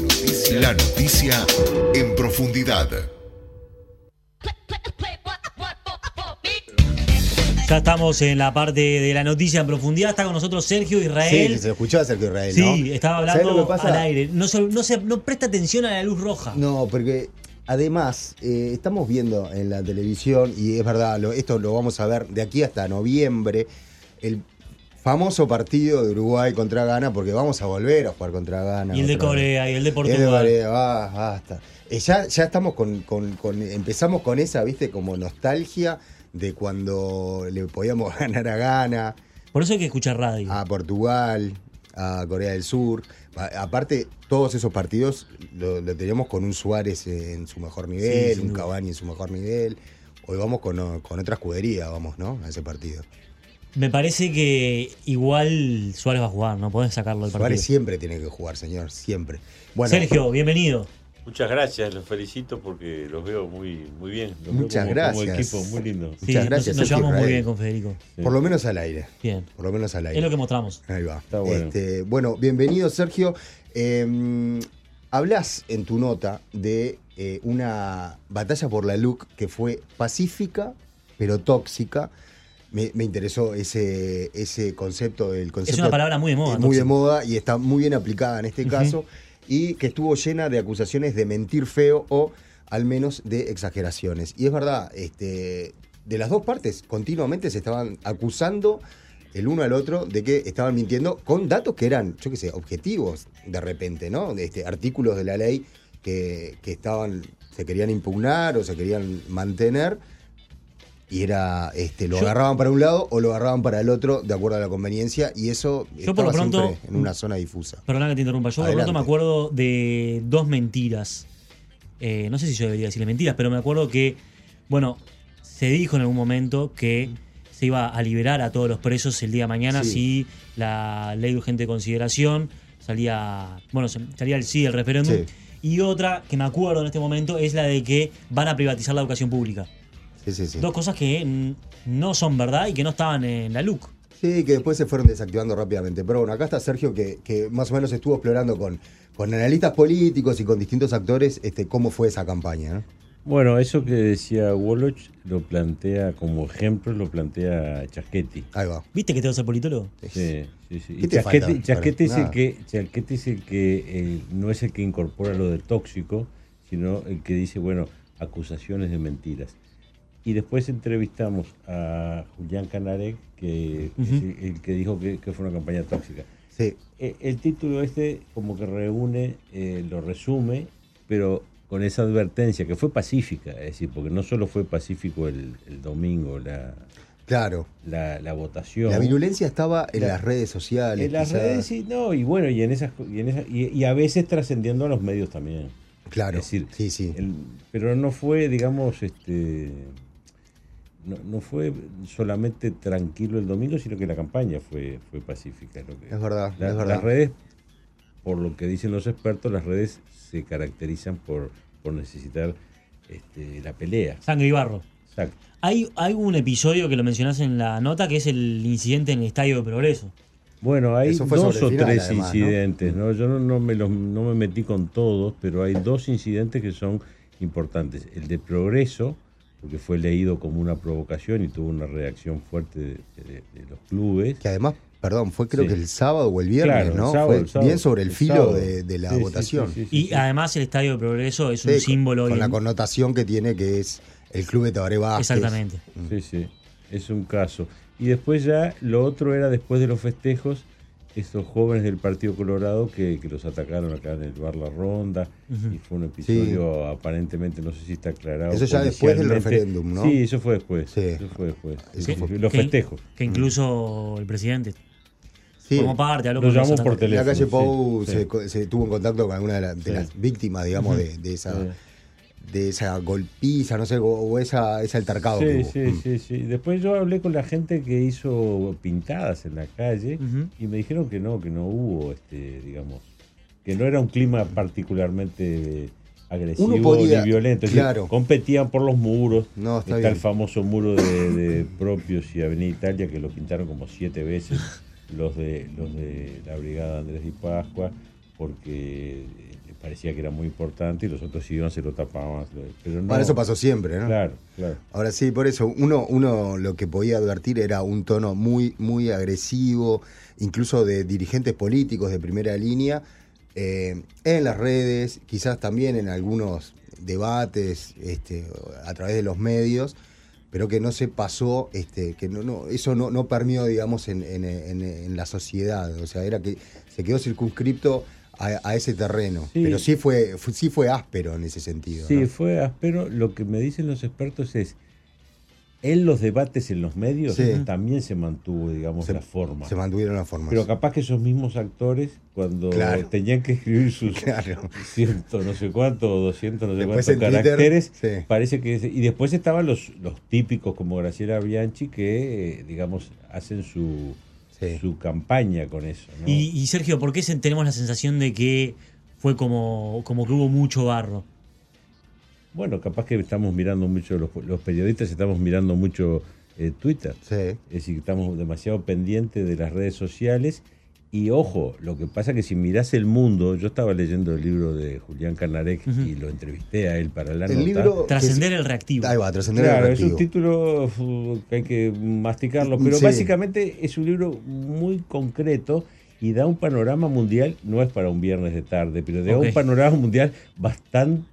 noticia, la noticia en profundidad. Ya estamos en la parte de la noticia en profundidad. Está con nosotros Sergio Israel. Sí, se escuchaba Sergio Israel, ¿no? Sí, estaba ¿Sabés lo hablando al aire. No, se- no, se- no presta atención a la luz roja. No, porque además eh, estamos viendo en la televisión, y es verdad, lo- esto lo vamos a ver de aquí hasta noviembre, el famoso partido de Uruguay contra Ghana, porque vamos a volver a jugar contra Ghana. y el de vez. Corea y el de Y el de Portugal. Corea, ah, basta. Eh, ya, ya estamos con, con- con- empezamos con esa, viste, como nostalgia de cuando le podíamos ganar a Ghana, Por eso hay que escuchar radio. a Portugal, a Corea del Sur. A- aparte, todos esos partidos lo, lo teníamos con un Suárez en su mejor nivel, un. Cavani en su mejor nivel. Hoy vamos con, con otra escudería, vamos, ¿no? A ese partido. Me parece que igual Suárez va a jugar, no podés sacarlo del partido. Suárez siempre tiene que jugar, señor, siempre. Bueno, Sergio, bienvenido. Muchas gracias, los felicito porque los veo muy, muy bien. Los veo Muchas como, gracias. Como equipo, muy lindo. Sí, Muchas nos- gracias, Nos, Sergio llevamos muy bien con Federico. por lo menos al aire. Bien. Por lo menos al aire. Es lo que mostramos. Ahí va. Está bueno. Este, bueno, bienvenido, Sergio. Eh, hablas en tu nota de eh, una batalla por la LUC que fue pacífica, pero tóxica. Me, me interesó ese, ese concepto del concepto. una palabra muy de moda, muy de moda y está muy bien aplicada en este caso. Y que estuvo llena de acusaciones de mentir feo o al menos de exageraciones. Y es verdad, este, de las dos partes continuamente se estaban acusando el uno al otro de que estaban mintiendo con datos que eran, yo qué sé, objetivos de repente, ¿no? De este, artículos de la ley que, que estaban, se querían impugnar o se querían mantener. Y era, este, lo Yo- agarraban para un lado o lo agarraban para el otro de acuerdo a la conveniencia. Y eso Yo por lo pronto- en una zona difusa. Perdona que te interrumpa. Yo por lo pronto me acuerdo de dos mentiras. Eh, no sé si yo debería decirle mentiras, pero me acuerdo que, bueno, se dijo en algún momento que se iba a liberar a todos los presos el día de mañana Sí. si la ley de urgente consideración salía, bueno, salía el sí del referéndum. Sí. Y otra que me acuerdo en este momento es la de que van a privatizar la educación pública. Sí, sí, sí. Dos cosas que no son verdad y que no estaban en la LUC. Sí, que después se fueron desactivando rápidamente. Pero bueno, acá está Sergio que, que más o menos estuvo explorando con, con analistas políticos y con distintos actores este, cómo fue esa campaña. ¿no? Bueno, eso que decía Woloch lo plantea como ejemplo, lo plantea Chaschetti. Ahí va. ¿Viste que te vas a ser politólogo? Sí, sí, sí. ¿Qué Y falta? Chaschetti es el que, es el que eh, no es el que incorpora lo de tóxico, sino el que dice, bueno, acusaciones de mentiras. Y después entrevistamos a Julián Canarek, que el, el que dijo que, que fue una campaña tóxica. Sí, Eh, el título este como que reúne, eh, lo resume, pero con esa advertencia que fue pacífica, es decir, porque no solo fue pacífico el, el domingo la, claro. la, la votación. La virulencia estaba en La- las redes sociales. en las quizás. redes, sí, no, y bueno, y en esas, y, en esas- y, y a veces trascendiendo a los medios también. Claro. Es decir, sí, sí. El- pero no fue, digamos, este no, no fue solamente tranquilo el domingo, sino que la campaña fue, fue pacífica. lo que- Es verdad, La- es verdad. Las redes, por lo que dicen los expertos, las redes se caracterizan por, por necesitar este, la pelea. Sangre y barro. Exacto. Hay, hay un episodio que lo mencionás en la nota que es el incidente en el Estadio de Progreso. Bueno, hay dos o final, tres además, ¿no? incidentes, ¿no? Yo no, no me los, no me metí con todos, pero hay dos incidentes que son importantes. El de Progreso, porque fue leído como una provocación y tuvo una reacción fuerte de, de- de los clubes. Que además, perdón, fue creo Sí. que el sábado o el viernes, Claro, el ¿no? sábado, fue el sábado, bien sobre el el filo de, de la Sí, votación. sí, sí, sí. Y además el Estadio de Progreso es un Sí, símbolo. Con la connotación que tiene que es el club de Tabaré Vázquez. Exactamente. Sí, sí, es un caso. Y después ya lo otro era después de los festejos, estos jóvenes del Partido Colorado que, que los atacaron acá en el bar La Ronda y fue un episodio aparentemente, no sé si está aclarado. Eso ya después del referéndum, ¿no? Sí, eso fue después. Sí. Eso fue después. Eso Sí, fue- Los que- festejos. Que incluso el presidente Sí. formó parte, habló Lo con los llamó por atacantes. La calle teléfono, Pou sí, se, sí. co- se tuvo en contacto con alguna de, la- de Sí. las víctimas, digamos, de, de esa Sí. De esa golpiza, no sé, o, esa, ese altercado que Sí, hubo. sí, sí, sí. Después yo hablé con la gente que hizo pintadas en la calle y me dijeron que no, que no hubo, este, digamos, que no era un clima particularmente agresivo podía- ni violento. Decir, claro. competían por los muros. No, está está el famoso muro de, de Propios y Avenida Italia que lo pintaron como siete veces los de los de la brigada Andrés y Pascua porque parecía que era muy importante y los otros idiomas se lo tapaban. Pero no, Bueno, eso pasó siempre, ¿no? Claro, claro. Ahora sí, por eso, uno, uno lo que podía advertir era un tono muy, muy agresivo, incluso de dirigentes políticos de primera línea, eh, en las redes, quizás también en algunos debates este, a través de los medios, pero que no se pasó, este, que no, no, eso no, no permeó, digamos, en, en- en- en la sociedad. O sea, era que se quedó circunscripto a, a ese terreno. Sí. Pero sí fue, fue- sí fue áspero en ese sentido. Sí, ¿no? fue áspero. Lo que me dicen los expertos es, en los debates en los medios Sí. también se mantuvo, digamos, Se- la forma. Se mantuvieron las formas. Pero capaz que esos mismos actores, cuando Claro. tenían que escribir sus Claro. ciento no sé cuánto, o 200 no sé Después cuántos Twitter, caracteres, sí. parece que... Y después estaban los, los típicos como Graciela Bianchi que, eh, digamos, hacen su, Sí. su campaña con eso. ¿no? Y, y, Sergio, ¿por qué tenemos la sensación de que fue como, como que hubo mucho barro? Bueno, capaz que estamos mirando mucho, los, los periodistas estamos mirando mucho eh, Twitter. Sí. Es decir, que estamos demasiado pendientes de las redes sociales. Y ojo, lo que pasa que si mirás el mundo, yo estaba leyendo el libro de Julián Canarek Ujú. y lo entrevisté a él para la El nota. libro. Trascender el reactivo. Ahí va, trascender Claro, el es un reactivo. título que hay que masticarlo, pero Sí. básicamente es un libro muy concreto y da un panorama mundial, no es para un viernes de tarde, pero da un panorama mundial bastante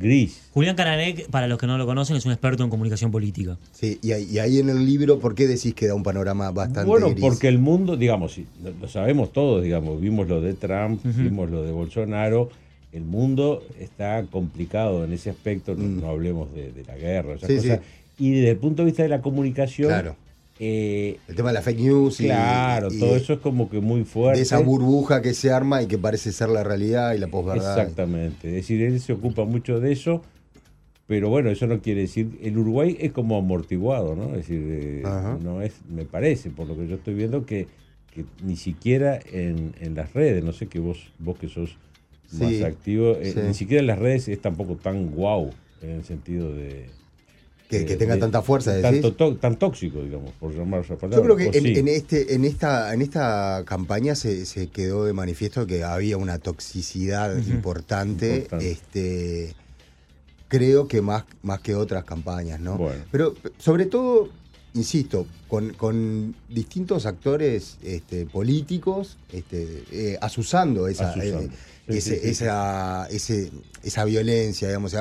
gris. Julián Caranek, para los que no lo conocen, es un experto en comunicación política. Sí, y ahí, y ahí en el libro, ¿por qué decís que da un panorama bastante Bueno, gris? porque el mundo, digamos, sí, lo, lo sabemos todos, digamos, vimos lo de Trump, vimos lo de Bolsonaro, el mundo está complicado en ese aspecto, no, Mm. no hablemos de, de la guerra, esas Sí, cosas. Y desde el punto de vista de la comunicación, Claro. Eh, El tema de la fake news claro, y todo eso es como que muy fuerte. de esa burbuja que se arma y que parece ser la realidad y la posverdad. Exactamente, es decir, él se ocupa mucho de eso, pero bueno, eso no quiere decir, el Uruguay es como amortiguado, ¿no? Es decir, eh, no es, me parece, por lo que yo estoy viendo, que, que ni siquiera en, en las redes, no sé que vos, vos que sos más activo, eh, sí. ni siquiera en las redes es tampoco tan guau en el sentido de... Que, tenga de- tanta fuerza, decís. tanto to- tan tóxico, digamos, por llamarlo esa palabra. Yo creo que en, en este, en esta, en esta campaña se, se quedó de manifiesto que había una toxicidad importante, Importante. este creo que más, más que otras campañas, ¿no? Bueno. Pero sobre todo, insisto, con, con distintos actores este, políticos, este, eh, asusando esa, Asusando. eh, Sí, ese- sí, sí, sí. esa, ese- esa violencia, digamos.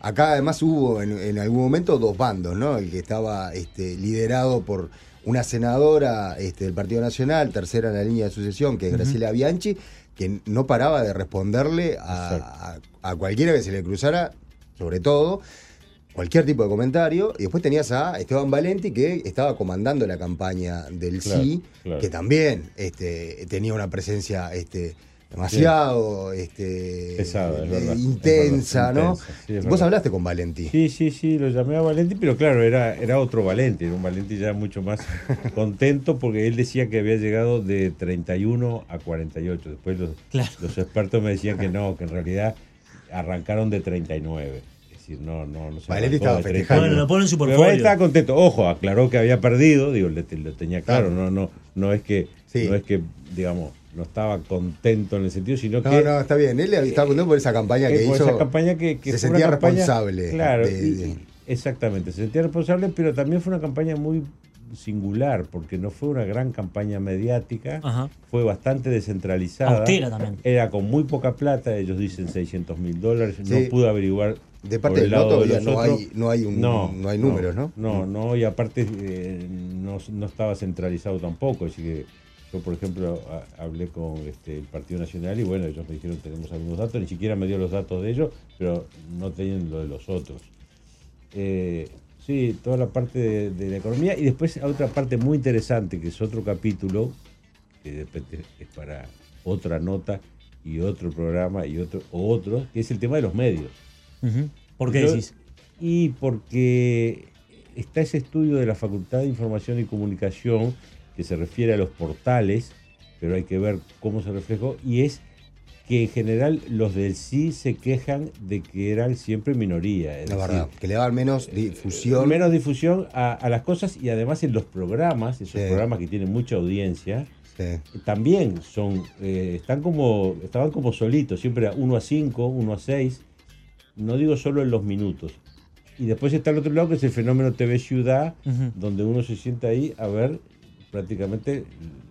Acá además hubo en, en algún momento dos bandos, ¿no? El que estaba este, liderado por una senadora este, del Partido Nacional, tercera en la línea de sucesión, que es. Graciela Bianchi, que no paraba de responderle a, a- a cualquiera que se le cruzara, sobre todo, cualquier tipo de comentario. Y después tenías a Esteban Valenti, que estaba comandando la campaña del Claro, sí, claro. que también este, tenía una presencia este, demasiado este, es es intensa, ¿no? intensa, sí, es Vos verdad. hablaste con Valenti. Sí, sí, sí, lo llamé a Valenti, pero claro, era, era otro Valenti, era un Valenti ya mucho más contento porque él decía que había llegado de 31 a 48. Después los, Claro. los expertos me decían que no, que en realidad arrancaron de 39. Decir, no, no, no se arrancó estaba festejando. Bueno, lo pone en su Pero él portfolio. estaba contento. Ojo, aclaró que había perdido, digo, le- lo tenía claro, Claro. no, no, no es que, Sí. no es que, digamos, no estaba contento en el sentido, sino No, que no, está bien. Él estaba contento por esa campaña que eh, por hizo. esa campaña que, que se fue sentía una campaña- responsable Claro, de- de- exactamente, se sentía responsable, pero también fue una campaña muy singular, porque no fue una gran campaña mediática, Ajá. fue bastante descentralizada. Austera también. Era con muy poca plata, ellos dicen 600 mil dólares, Sí. no pude averiguar. De parte el del no lado de los no otros. hay, no hay un no, hay números, ¿no? No, no, y aparte eh, no, no estaba centralizado tampoco, así que yo, por ejemplo, a- hablé con este, el Partido Nacional y bueno, ellos me dijeron tenemos algunos datos, ni siquiera me dio los datos de ellos, pero no tenían lo de los otros. Eh, sí, toda la parte de, de la economía y después otra parte muy interesante, que es otro capítulo, que de repente es para otra nota y otro programa y otro, o otro, que es el tema de los medios. ¿Por qué Yo- decís? Y porque está ese estudio de la Facultad de Información y Comunicación que se refiere a los portales, pero hay que ver cómo se reflejó, y es que en general los del sí se quejan de que eran siempre minoría. es La decir, verdad, que le daban menos difusión. menos difusión a, a las cosas y además en los programas, esos Sí. programas que tienen mucha audiencia, Sí. también son eh, están como estaban como solitos, siempre a 1 a 5, 1 a 6, no digo solo en los minutos. Y después está el otro lado que es el fenómeno TV Ciudad, donde uno se sienta ahí a ver prácticamente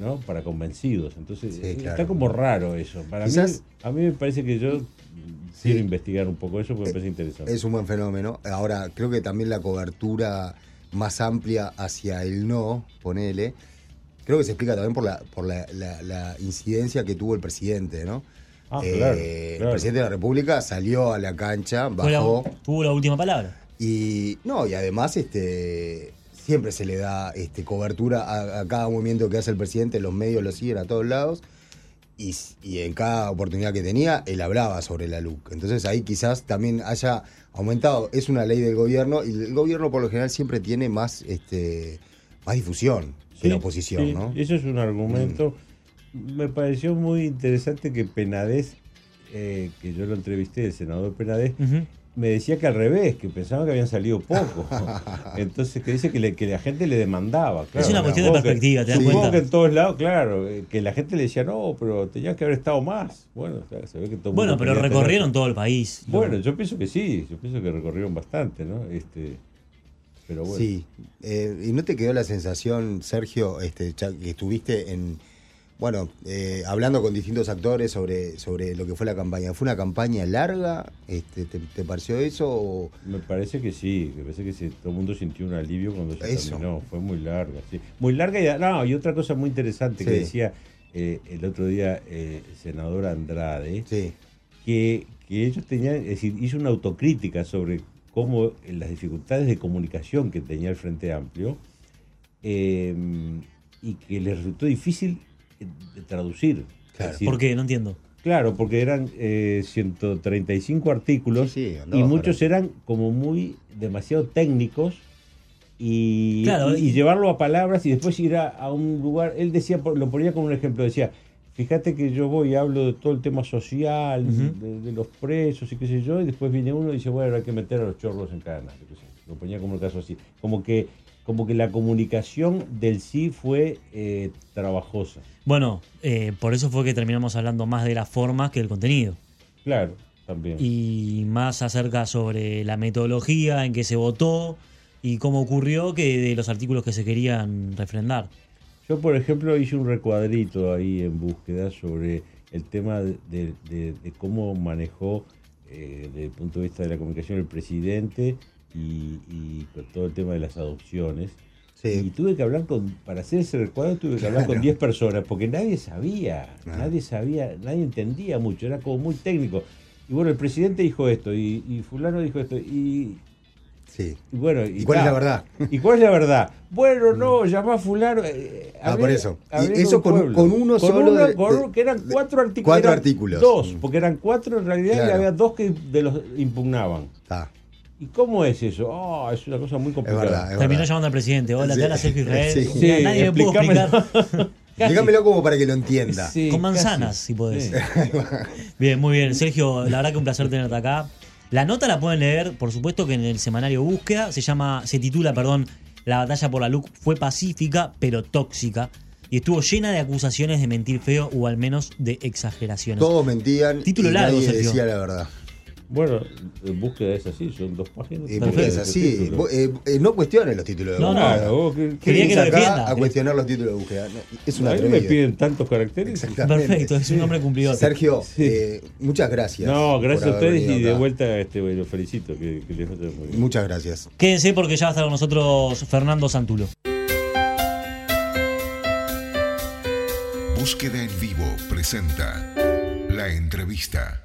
no para convencidos. Entonces Sí, eh, claro. está como raro eso. Para Quizás- mí, a mí me parece que yo Sí. quiero investigar un poco eso porque me parece interesante. Es un buen fenómeno. Ahora, creo que también la cobertura más amplia hacia el no, ponele, creo que se explica también por la, por la, la- la incidencia que tuvo el presidente, ¿no? Ah, Eh, claro, El presidente de la República salió a la cancha, Fue la- bajó. tuvo la última palabra. Y no, y además este siempre se le da este, cobertura a, a cada movimiento que hace el presidente, los medios lo siguen a todos lados. Y, y en cada oportunidad que tenía, él hablaba sobre la LUC. Entonces ahí quizás también haya aumentado. Es una ley del gobierno y el gobierno por lo general siempre tiene más, este, más difusión que la Sí, oposición, sí, ¿no? Mm. Eso es un argumento. Me pareció muy interesante que Penadez, eh, que yo lo entrevisté, el senador Penadez, Ujú. me decía que al revés, que pensaba que habían salido poco. Entonces, que dice que, le- que la gente le demandaba. Claro, Es una cuestión de que- perspectiva, ¿te das supongo cuenta? que en todos lados, claro, eh, que la gente le decía, no, pero tenían que haber estado más. Bueno, claro, se ve que todo Bueno, pero tener- recorrieron todo el país. Bueno, yo pienso que sí, yo pienso que recorrieron bastante, ¿no? Este, pero bueno. Sí. Eh, ¿Y no te quedó la sensación, Sergio, este, que estuviste en, bueno, eh, hablando con distintos actores sobre, sobre lo que fue la campaña? ¿Fue una campaña larga? Este, ¿te, te pareció eso? o- Me parece que sí, me parece que sí, todo el mundo sintió un alivio cuando se Eso. terminó, fue muy larga, sí. Muy larga y, no, y otra cosa muy interesante que decía eh, el otro día eh, el senador Andrade, Sí, que, que ellos tenían, es decir, hizo una autocrítica sobre cómo eh, las dificultades de comunicación que tenía el Frente Amplio y que les resultó difícil traducir. Claro. Decir, ¿Por qué? No entiendo. Claro, porque eran eh, 135 artículos Sí, sí, andaba y muchos para- eran como muy demasiado técnicos y, Claro, y- llevarlo a palabras y después ir a, a un lugar. Él decía, lo ponía como un ejemplo, decía, fíjate que yo voy y hablo de todo el tema social, de, de los presos y qué sé yo, y después viene uno y dice, bueno, hay que meter a los chorros en cadena. qué sé. Lo ponía como un caso así. Como que, como que la comunicación del sí fue eh, trabajosa. Bueno, eh, por eso fue que terminamos hablando más de la forma que del contenido. Claro, también. Y más acerca sobre la metodología en que se votó y cómo ocurrió que de los artículos que se querían refrendar. Yo, por ejemplo, hice un recuadrito ahí en búsqueda sobre el tema de, de- de- de cómo manejó, eh, desde el punto de vista de la comunicación, el presidente y, y con todo el tema de las adopciones. Y sí. tuve que hablar con, para hacer ese recuadro, tuve que hablar con 10 personas, porque nadie sabía, Ah. nadie sabía, nadie entendía mucho, era como muy técnico. Y bueno, el presidente dijo esto, y, y fulano dijo esto, y, sí. y bueno... ¿Y cuál es la verdad? ¿Y cuál es la verdad? Bueno, no, llamá a fulano. eh, Ah, por eso. Y eso un con- con uno solo de- con que eran de- cuatro artículos. cuatro eran artículos. Dos, Mm. porque eran cuatro en realidad y había dos que de los impugnaban. Está. ¿Y cómo es eso? Oh, es una cosa muy Es complicada. verdad. Es Terminó verdad. llamando al presidente. Hola, Sí. te habla Sergio Israel. Sí. Nadie me pudo explicar. Casi. Dígamelo como para que lo entienda. Sí, Con casi. manzanas, si podés. Sí. Bien, muy bien. Sergio, la verdad que un placer tenerte acá. La nota la pueden leer, por supuesto, que en el semanario Búsqueda. Se llama, se titula, perdón, La batalla por la LUC fue pacífica, pero tóxica. Y estuvo llena de acusaciones de mentir feo o al menos de exageraciones. Todos mentían Título y largo, nadie Sergio. decía la verdad. Bueno, en búsqueda es así, son dos páginas. Eh, Perfecto. es así. Eh, eh, no cuestiones los títulos de No, búsqueda. Claro, vos que- Quería ¿Qué que lo acá defienda. a cuestionar los títulos de búsqueda? No, es una a mí me piden tantos caracteres. Exactamente. Perfecto, es un hombre cumplidor. Sergio, Sí. eh, muchas gracias. No, gracias a ustedes y de vuelta este, bueno, los felicito, que, que les vaya muy bien. Muchas gracias. Quédense porque ya va a estar con nosotros Fernando Santulo. Búsqueda en vivo presenta la entrevista.